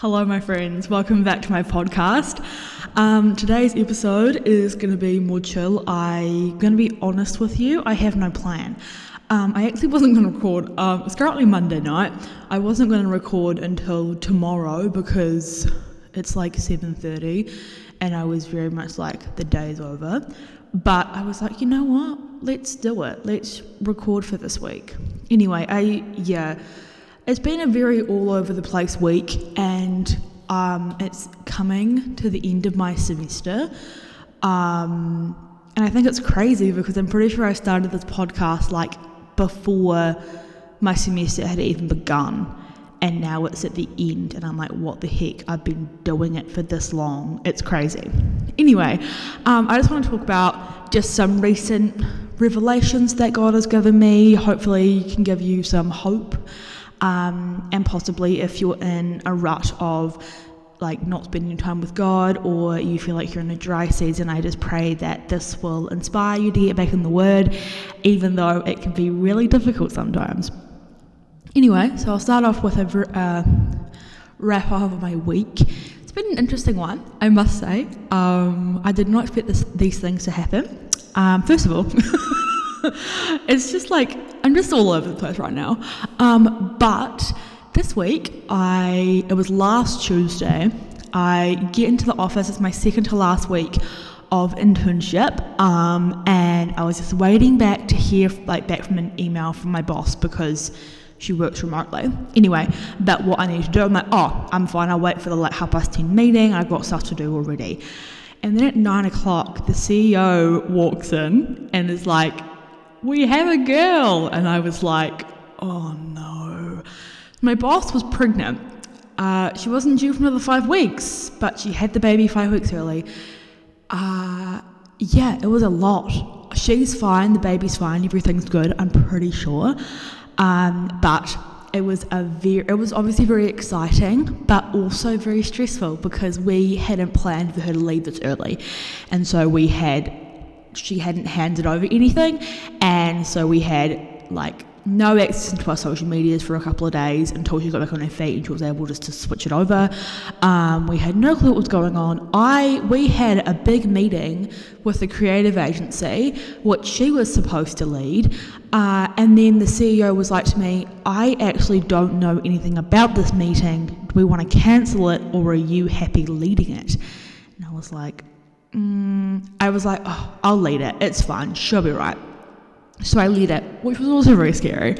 Hello, my friends. Welcome back to my podcast. Um, today's episode is going to be more chill. I'm going to be honest with you. I have no plan. Um, I actually wasn't going to record. Um, it's currently Monday night. I wasn't going to record until tomorrow because it's like 7:30, and I was very much like the day's over. But I was like, you know what? Let's do it. Let's record for this week. Anyway, I yeah. It's been a very all over the place week, and um, it's coming to the end of my semester. Um, and I think it's crazy because I'm pretty sure I started this podcast like before my semester had even begun. And now it's at the end, and I'm like, what the heck? I've been doing it for this long. It's crazy. Anyway, um, I just want to talk about just some recent revelations that God has given me. Hopefully, can give you some hope um, and possibly if you're in a rut of like not spending time with God or you feel like you're in a dry season, I just pray that this will inspire you to get back in the Word, even though it can be really difficult sometimes. Anyway, so I'll start off with a uh, wrap up of my week. It's been an interesting one, I must say. Um, I did not expect this, these things to happen. Um, first of all, it's just like I'm just all over the place right now. Um, but this week, I it was last Tuesday. I get into the office. It's my second to last week of internship, um, and I was just waiting back to hear like back from an email from my boss because she works remotely. Anyway, but what I need to do, I'm like, oh, I'm fine. I'll wait for the like half past ten meeting. I've got stuff to do already. And then at nine o'clock, the CEO walks in and is like, we have a girl. And I was like, oh no. My boss was pregnant. Uh, she wasn't due for another five weeks, but she had the baby five weeks early. Uh, yeah, it was a lot. She's fine, the baby's fine, everything's good, I'm pretty sure. Um, but it was a very, it was obviously very exciting, but also very stressful because we hadn't planned for her to leave this early. And so we had she hadn't handed over anything, and so we had like no access to our social medias for a couple of days until she got back on her feet and she was able just to switch it over. Um, we had no clue what was going on. I we had a big meeting with the creative agency, which she was supposed to lead, uh, and then the CEO was like to me, "I actually don't know anything about this meeting. Do we want to cancel it, or are you happy leading it?" And I was like, mm, I was like, oh, I'll lead it. It's fine. She'll be right. So I lead it, which was also very scary.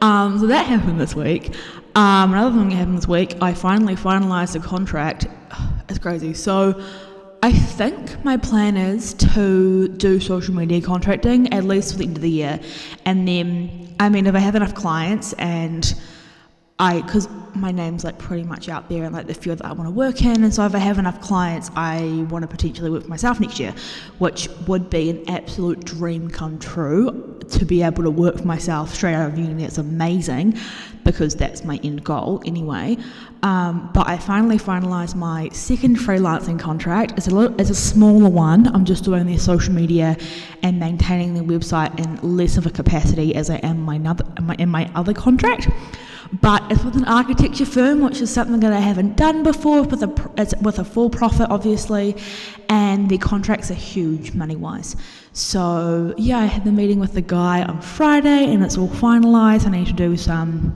Um, so that happened this week. Um, another thing that happened this week, I finally finalised the contract. It's crazy. So I think my plan is to do social media contracting at least for the end of the year. And then, I mean, if I have enough clients and I, because my name's like pretty much out there and like the field that I want to work in, and so if I have enough clients, I want to potentially work for myself next year, which would be an absolute dream come true to be able to work for myself straight out of uni. It's amazing because that's my end goal anyway. Um, but I finally finalised my second freelancing contract. It's a little, it's a smaller one. I'm just doing their social media and maintaining their website in less of a capacity as I am my other, in my other contract but it's with an architecture firm, which is something that I haven't done before. With a it's with a full profit, obviously, and the contracts are huge money wise. So yeah, I had the meeting with the guy on Friday, and it's all finalised. I need to do some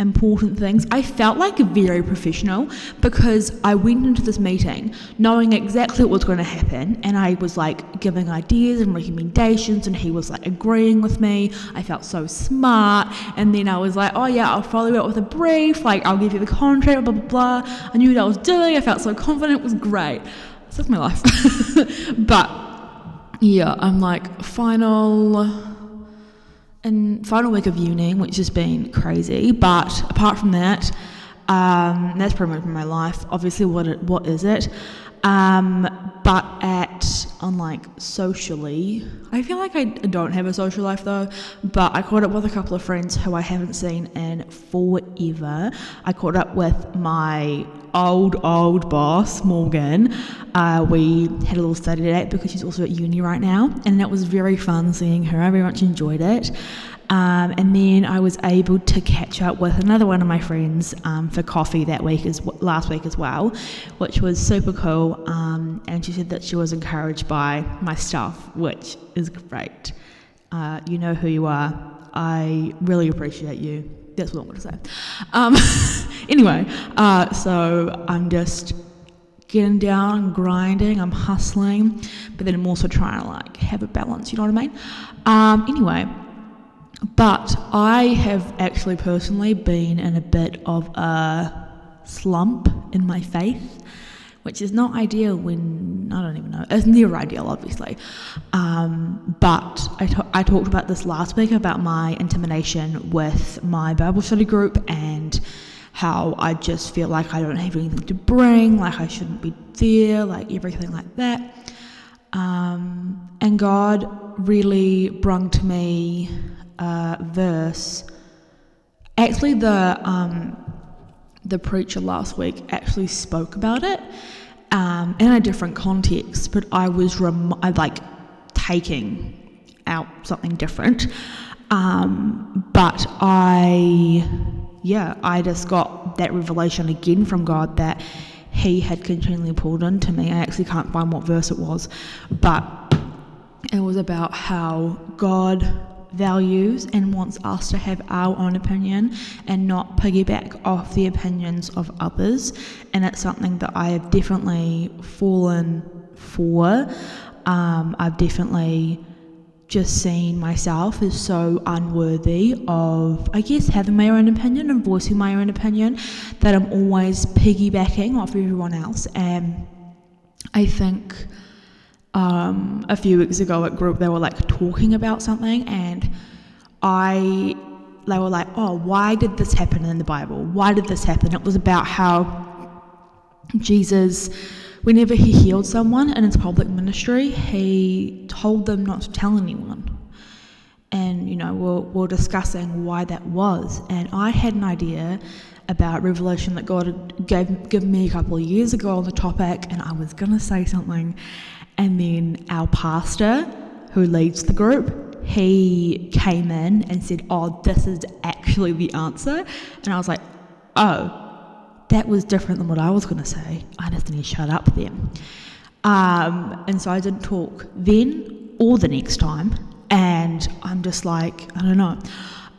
important things. I felt like very professional because I went into this meeting knowing exactly what was going to happen and I was like giving ideas and recommendations and he was like agreeing with me. I felt so smart and then I was like, oh yeah, I'll follow up with a brief, like I'll give you the contract, blah blah blah. I knew what I was doing, I felt so confident, it was great. This is my life. but yeah, I'm like final and final week of uni, which has been crazy. But apart from that, um, that's pretty much my life. Obviously, what it, what is it? Um, but at on like socially, I feel like I don't have a social life though. But I caught up with a couple of friends who I haven't seen in forever. I caught up with my old old boss Morgan. Uh, we had a little study date because she's also at uni right now, and that was very fun seeing her. I very much enjoyed it. Um, and then I was able to catch up with another one of my friends um, for coffee that week as last week as well, which was super cool. Um, and she said that she was encouraged by my stuff, which is great. Uh, you know who you are. I really appreciate you. That's what I'm going to say. Um, anyway, uh, so I'm just getting down grinding. I'm hustling, but then I'm also trying to like have a balance. You know what I mean? Um, anyway. But I have actually personally been in a bit of a slump in my faith, which is not ideal when, I don't even know, it's never ideal, obviously. Um, but I talked about this last week about my intimidation with my Bible study group and how I just feel like I don't have anything to bring, like I shouldn't be there, like everything like that. Um, and God really brung to me uh, verse. Actually, the um, the preacher last week actually spoke about it um, in a different context, but I was rem- I, like taking out something different. Um, but I, yeah, I just got that revelation again from God that He had continually pulled into me. I actually can't find what verse it was, but it was about how God values and wants us to have our own opinion and not piggyback off the opinions of others. And it's something that I have definitely fallen for. Um, I've definitely just seen myself as so unworthy of, I guess, having my own opinion and voicing my own opinion that I'm always piggybacking off everyone else. And I think um, a few weeks ago at group they were like talking about something and I they were like, oh, why did this happen in the Bible? Why did this happen? It was about how Jesus, whenever he healed someone in his public ministry, he told them not to tell anyone. And, you know, we're, we're discussing why that was. And I had an idea about revelation that God gave given me a couple of years ago on the topic, and I was going to say something. And then our pastor, who leads the group, he came in and said, Oh, this is actually the answer. And I was like, Oh, that was different than what I was going to say. I just need to shut up then. Um, and so I didn't talk then or the next time. And I'm just like, I don't know.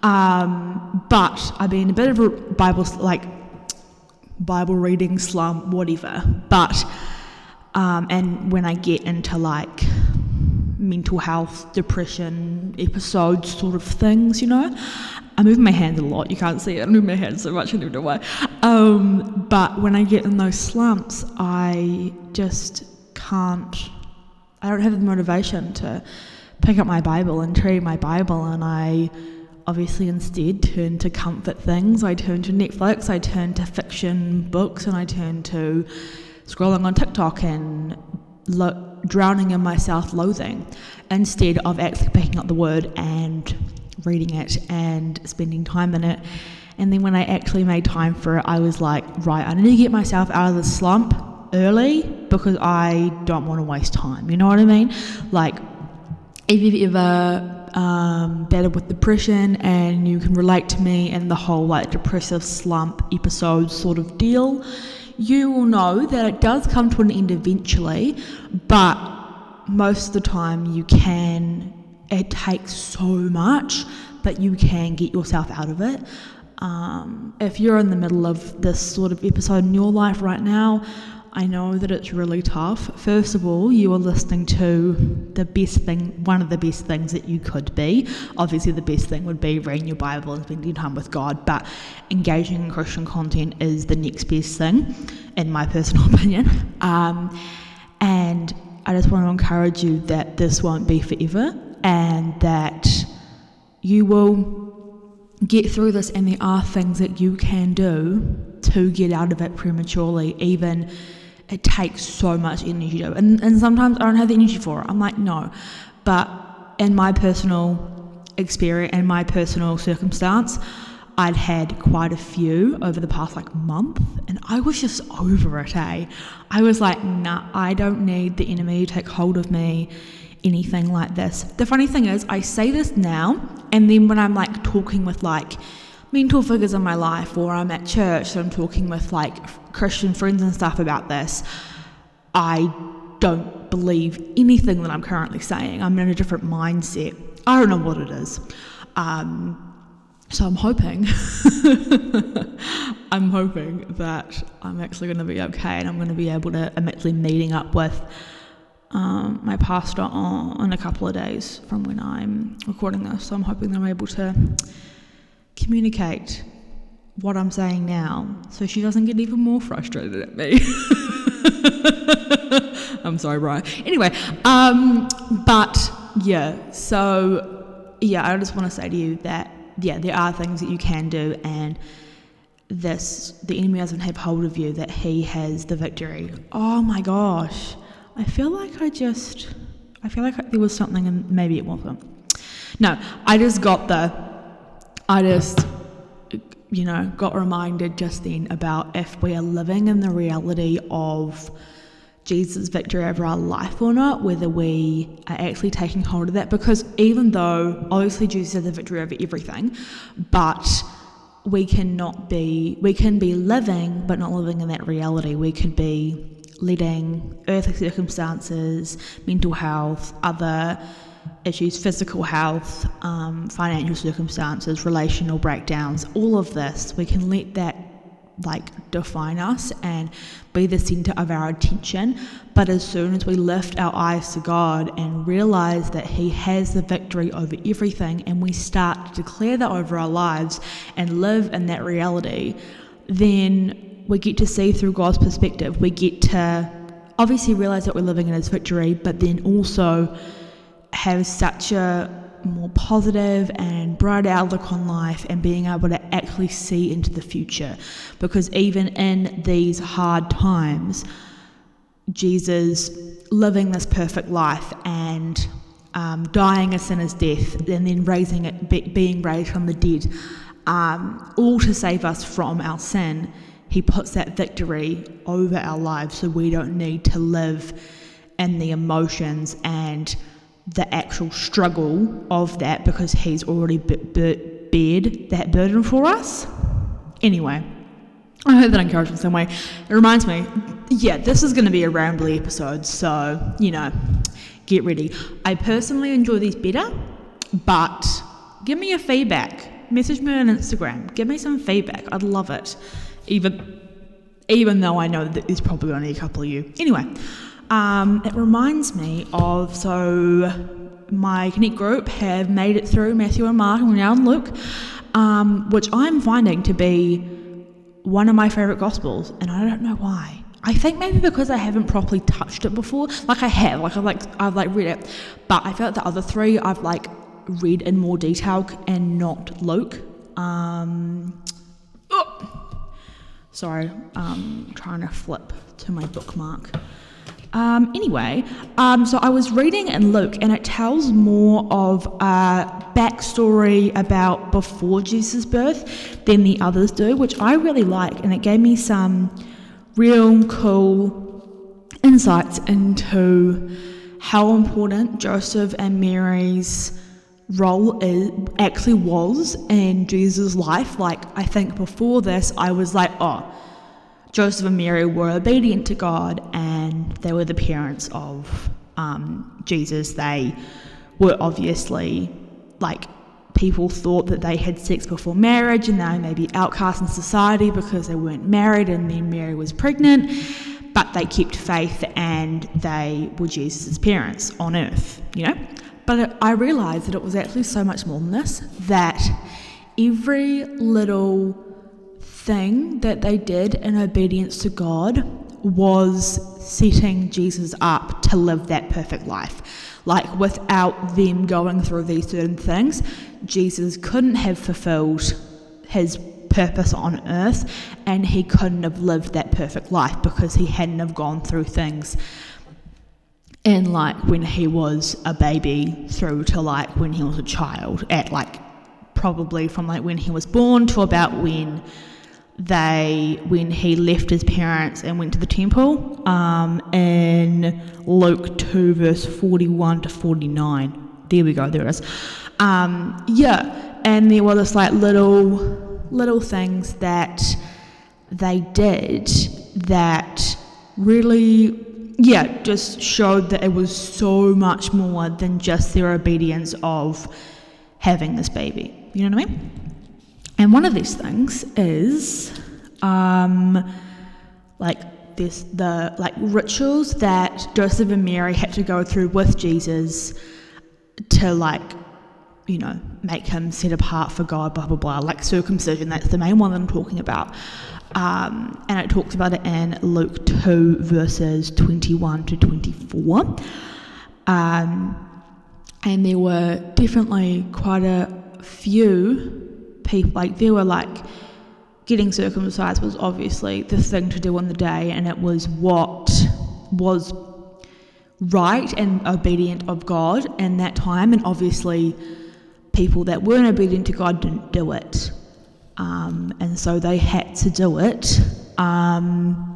Um, but I've been a bit of a Bible, like, Bible reading slump, whatever. But um, and when I get into like mental health, depression episodes, sort of things, you know, I move my hands a lot. You can't see it. I move my hands so much in every way. Um, but when I get in those slumps, I just can't. I don't have the motivation to pick up my Bible and read my Bible, and I obviously instead turn to comfort things. I turn to Netflix. I turn to fiction books, and I turn to scrolling on TikTok and lo- drowning in my self loathing instead of actually picking up the word and reading it and spending time in it. And then when I actually made time for it, I was like, right, I need to get myself out of the slump early because I don't want to waste time. You know what I mean? Like, if you've ever um, battled with depression and you can relate to me and the whole like depressive slump episode sort of deal, you will know that it does come to an end eventually, but most of the time you can, it takes so much, but you can get yourself out of it. Um, if you're in the middle of this sort of episode in your life right now, I know that it's really tough. First of all, you are listening to the best thing, one of the best things that you could be. Obviously, the best thing would be reading your Bible and spending time with God, but engaging in Christian content is the next best thing, in my personal opinion. Um, and I just want to encourage you that this won't be forever and that you will get through this, and there are things that you can do to get out of it prematurely, even it takes so much energy to and, and sometimes I don't have the energy for it. I'm like, no. But in my personal experience and my personal circumstance, I'd had quite a few over the past like month and I was just over it, eh? I was like, nah, I don't need the enemy to take hold of me anything like this. The funny thing is, I say this now, and then when I'm like talking with like mentor figures in my life, or I'm at church, so I'm talking with like Christian friends and stuff about this, I don't believe anything that I'm currently saying. I'm in a different mindset. I don't know what it is. Um, so I'm hoping, I'm hoping that I'm actually going to be okay and I'm going to be able to, I'm actually meeting up with um, my pastor on, in a couple of days from when I'm recording this. So I'm hoping that I'm able to communicate what I'm saying now so she doesn't get even more frustrated at me. I'm sorry, Brian. Anyway, um, but yeah, so yeah, I just want to say to you that yeah, there are things that you can do, and this the enemy doesn't have hold of you, that he has the victory. Oh my gosh. I feel like I just I feel like there was something and maybe it wasn't. No, I just got the I just you know, got reminded just then about if we are living in the reality of Jesus' victory over our life or not, whether we are actually taking hold of that. Because even though obviously Jesus has the victory over everything, but we cannot be, we can be living, but not living in that reality. We could be letting earthly circumstances, mental health, other issues, physical health, um, financial circumstances, relational breakdowns, all of this, we can let that like define us and be the center of our attention. But as soon as we lift our eyes to God and realize that He has the victory over everything, and we start to declare that over our lives and live in that reality, then we get to see through God's perspective. We get to obviously realize that we're living in His victory, but then also have such a more positive and bright outlook on life and being able to actually see into the future. Because even in these hard times, Jesus living this perfect life and um, dying a sinner's death and then raising it, be, being raised from the dead, um, all to save us from our sin. He puts that victory over our lives so we don't need to live in the emotions and the actual struggle of that because he's already b- b- bared that burden for us. Anyway, I hope that encouraged in some way. It reminds me, yeah, this is going to be a rambly episode, so, you know, get ready. I personally enjoy these better, but give me your feedback. Message me on Instagram. Give me some feedback. I'd love it. Even even though I know that there's probably only a couple of you. Anyway, um, it reminds me of so my Connect group have made it through Matthew and Mark and we're now in Luke, um, which I'm finding to be one of my favourite gospels, and I don't know why. I think maybe because I haven't properly touched it before. Like I have, like I've like I've like read it, but I felt like the other three I've like read in more detail and not Luke. Um, oh, sorry, um, trying to flip to my bookmark. Um, anyway, um, so I was reading in Luke, and it tells more of a backstory about before Jesus' birth than the others do, which I really like, and it gave me some real cool insights into how important Joseph and Mary's role is, actually was in Jesus' life. Like, I think before this, I was like, oh, Joseph and Mary were obedient to God and they were the parents of um, Jesus. They were obviously like people thought that they had sex before marriage and they may be outcast in society because they weren't married and then Mary was pregnant, but they kept faith and they were Jesus' parents on earth, you know? But I realised that it was actually so much more than this, that every little thing that they did in obedience to God was setting Jesus up to live that perfect life. Like, without them going through these certain things, Jesus couldn't have fulfilled his purpose on earth and he couldn't have lived that perfect life because he hadn't have gone through things in like when he was a baby through to like when he was a child at like probably from like when he was born to about when they when he left his parents and went to the temple um, in Luke 2 verse 41 to 49 there we go there it is. Um, yeah and there were this like little little things that they did that really yeah just showed that it was so much more than just their obedience of having this baby. You know what i mean and one of these things is um, like this the like rituals that Joseph and Mary had to go through with Jesus to like you know make him set apart for God blah blah blah. Like circumcision that's the main one that I'm talking about. Um, and it talks about it in Luke 2 verses 21 to 24 um, and there were definitely quite a few people like they were like getting circumcised was obviously the thing to do on the day and it was what was right and obedient of God in that time and obviously people that weren't obedient to God didn't do it. Um, and so they had to do it. Um,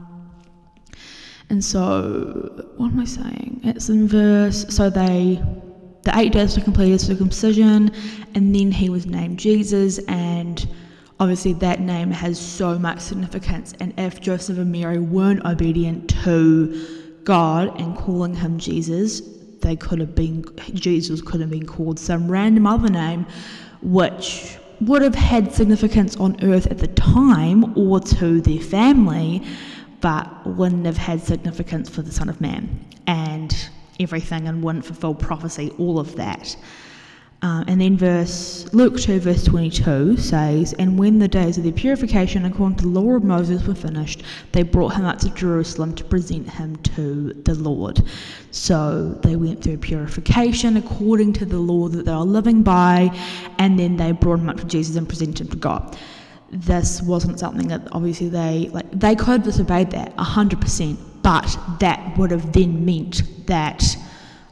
and so what am I saying? It's in verse so they the eight days to complete his circumcision, and then he was named Jesus, and obviously that name has so much significance. And if Joseph and Mary weren't obedient to God and calling him Jesus, they could have been Jesus could have been called some random other name, which would have had significance on earth at the time or to their family, but wouldn't have had significance for the Son of Man. And everything and wouldn't fulfill prophecy, all of that. Uh, and then verse Luke 2 verse 22 says, And when the days of their purification according to the law of Moses were finished, they brought him up to Jerusalem to present him to the Lord. So they went through purification according to the law that they were living by, and then they brought him up to Jesus and presented him to God. This wasn't something that obviously they like they could have disobeyed that hundred percent, but that would have then meant that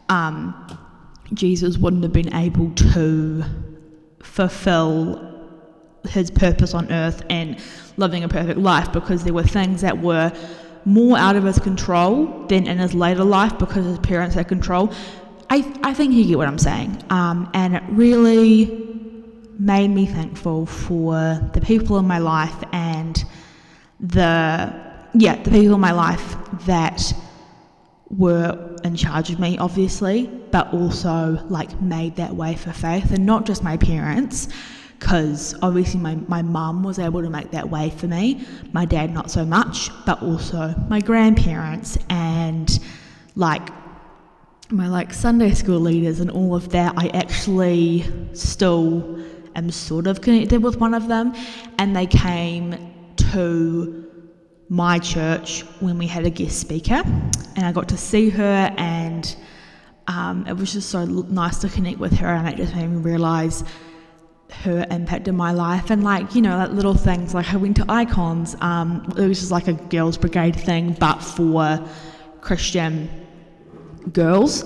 um, Jesus wouldn't have been able to fulfill his purpose on earth and living a perfect life because there were things that were more out of his control than in his later life because his parents had control. I, I think you get what I'm saying. Um, and it really made me thankful for the people in my life and the yeah, the people in my life that were in charge of me, obviously, but also like made that way for faith, and not just my parents, because obviously my, my mum was able to make that way for me, my dad not so much, but also my grandparents and like my like Sunday school leaders and all of that. I actually still am sort of connected with one of them, and they came to my church when we had a guest speaker, and I got to see her, and um, it was just so nice to connect with her, and it just made me realize her impact in my life and like you know like little things like I went to icons um, it was just like a girls brigade thing but for Christian girls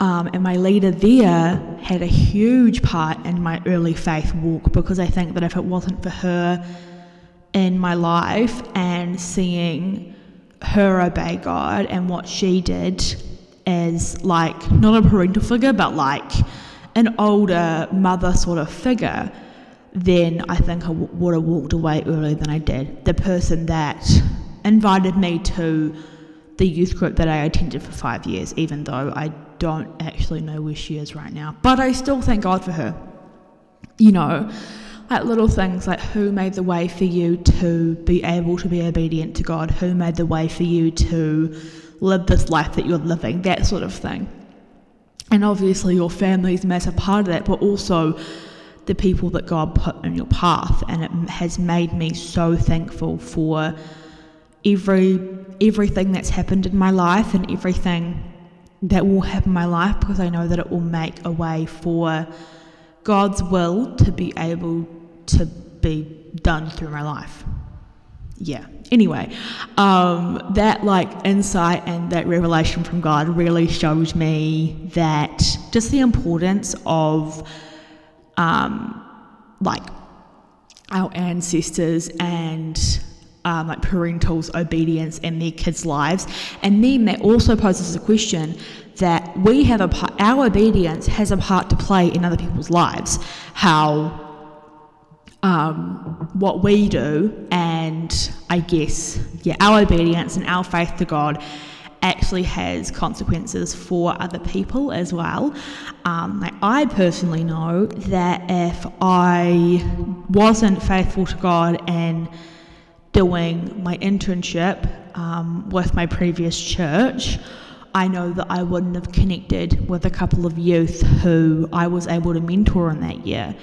um, and my leader there had a huge part in my early faith walk because I think that if it wasn't for her in my life and seeing her obey God and what she did as like not a parental figure but like an older mother sort of figure, then I think I w- would have walked away earlier than I did. The person that invited me to the youth group that I attended for five years, even though I don't actually know where she is right now. But I still thank God for her. You know, like little things like who made the way for you to be able to be obedient to God, who made the way for you to live this life that you're living, that sort of thing. And obviously, your family is a massive part of that, but also the people that God put in your path. And it has made me so thankful for every everything that's happened in my life and everything that will happen in my life because I know that it will make a way for God's will to be able to be done through my life. Yeah. Anyway, um, that like insight and that revelation from God really showed me that just the importance of um, like our ancestors and um, like parentals' obedience in their kids' lives. And then that also poses a question that we have a part, our obedience has a part to play in other people's lives. How um, what we do, and I guess, yeah, our obedience and our faith to God actually has consequences for other people as well. Um, like I personally know that if I wasn't faithful to God and doing my internship um, with my previous church, I know that I wouldn't have connected with a couple of youth who I was able to mentor in that year.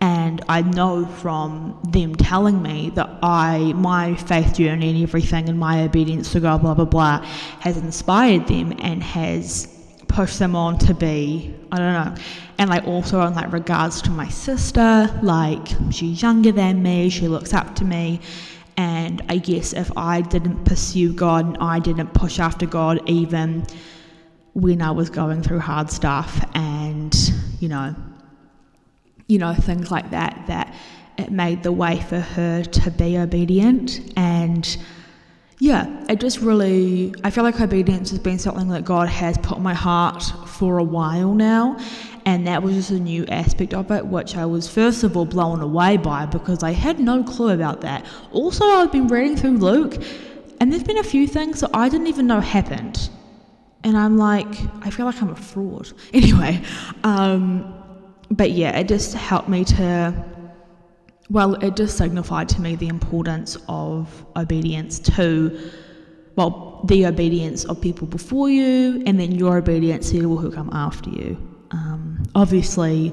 And I know from them telling me that I, my faith journey and everything and my obedience to God, blah, blah, blah, has inspired them and has pushed them on to be, I don't know. And like also in like regards to my sister, like she's younger than me, she looks up to me. And I guess if I didn't pursue God and I didn't push after God even when I was going through hard stuff and, you know, you know, things like that, that it made the way for her to be obedient. And yeah, it just really, I feel like obedience has been something that God has put in my heart for a while now. And that was just a new aspect of it, which I was first of all blown away by because I had no clue about that. Also, I've been reading through Luke, and there's been a few things that I didn't even know happened. And I'm like, I feel like I'm a fraud. Anyway, um, but yeah, it just helped me to, well, it just signified to me the importance of obedience to, well, the obedience of people before you, and then your obedience to people who come after you. Um, obviously,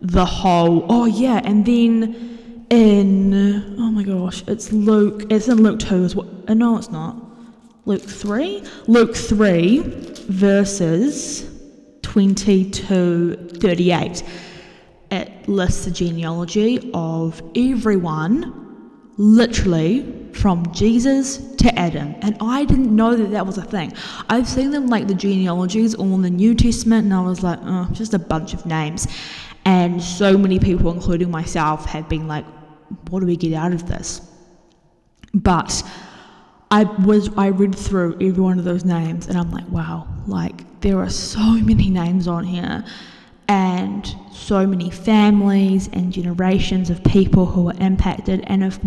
the whole, oh yeah, and then in, oh my gosh, it's Luke, it's in Luke 2 as well. Uh, no, it's not. Luke 3? Luke 3, verses 20 to 38 it lists the genealogy of everyone, literally from Jesus to Adam. And I didn't know that that was a thing. I've seen them like the genealogies all in the New Testament, and I was like, oh, just a bunch of names. And so many people, including myself, have been like, what do we get out of this? But I was I read through every one of those names and I'm like, wow, like there are so many names on here and so many families and generations of people who were impacted. And if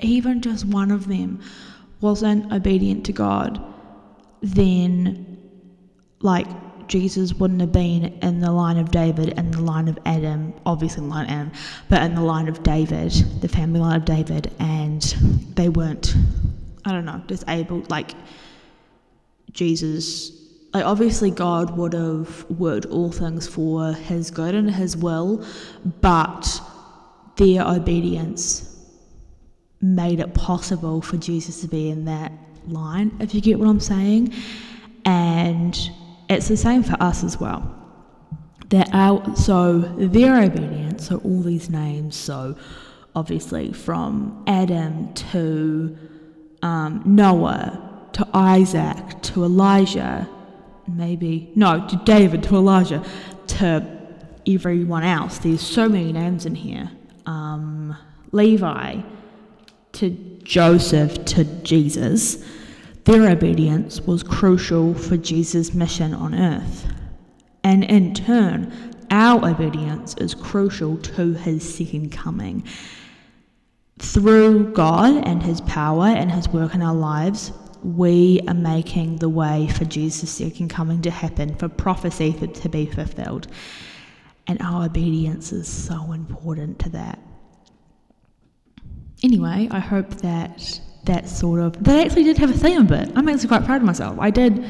even just one of them wasn't obedient to God, then like Jesus wouldn't have been in the line of David and the line of Adam, obviously in the line of Adam, but in the line of David, the family line of David, and they weren't, I don't know, disabled. Like Jesus like obviously God would have worked all things for his good and his will, but their obedience made it possible for Jesus to be in that line, if you get what I'm saying. And it's the same for us as well. That our so their obedience, so all these names, so obviously from Adam to um, Noah to Isaac to Elijah maybe, no, to David, to Elijah, to everyone else. There's so many names in here. Um, Levi, to Joseph, to Jesus. Their obedience was crucial for Jesus' mission on earth. And in turn, our obedience is crucial to his second coming. Through God and his power and his work in our lives, we are making the way for Jesus' second coming to happen, for prophecy to be fulfilled. And our obedience is so important to that. Anyway, I hope that that sort of, that actually did have a theme a bit. I'm actually quite proud of myself. I did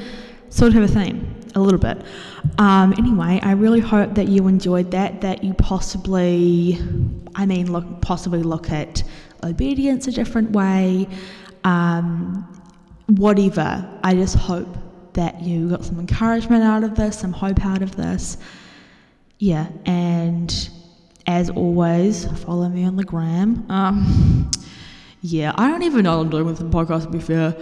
sort of have a theme, a little bit. Um, anyway, I really hope that you enjoyed that, that you possibly, I mean, look, possibly look at obedience a different way. Um, whatever. I just hope that you got some encouragement out of this, some hope out of this. Yeah, and as always, follow me on the gram. Um, yeah, I don't even know what I'm doing with the podcast, to be fair.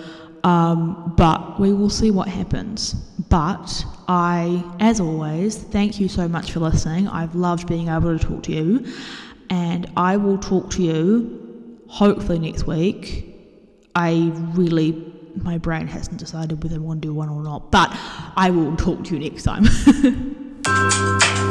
Um, but we will see what happens. But I, as always, thank you so much for listening. I've loved being able to talk to you. And I will talk to you hopefully next week I really my brain hasn't decided whether I want to do one or not. But I will talk to you next time.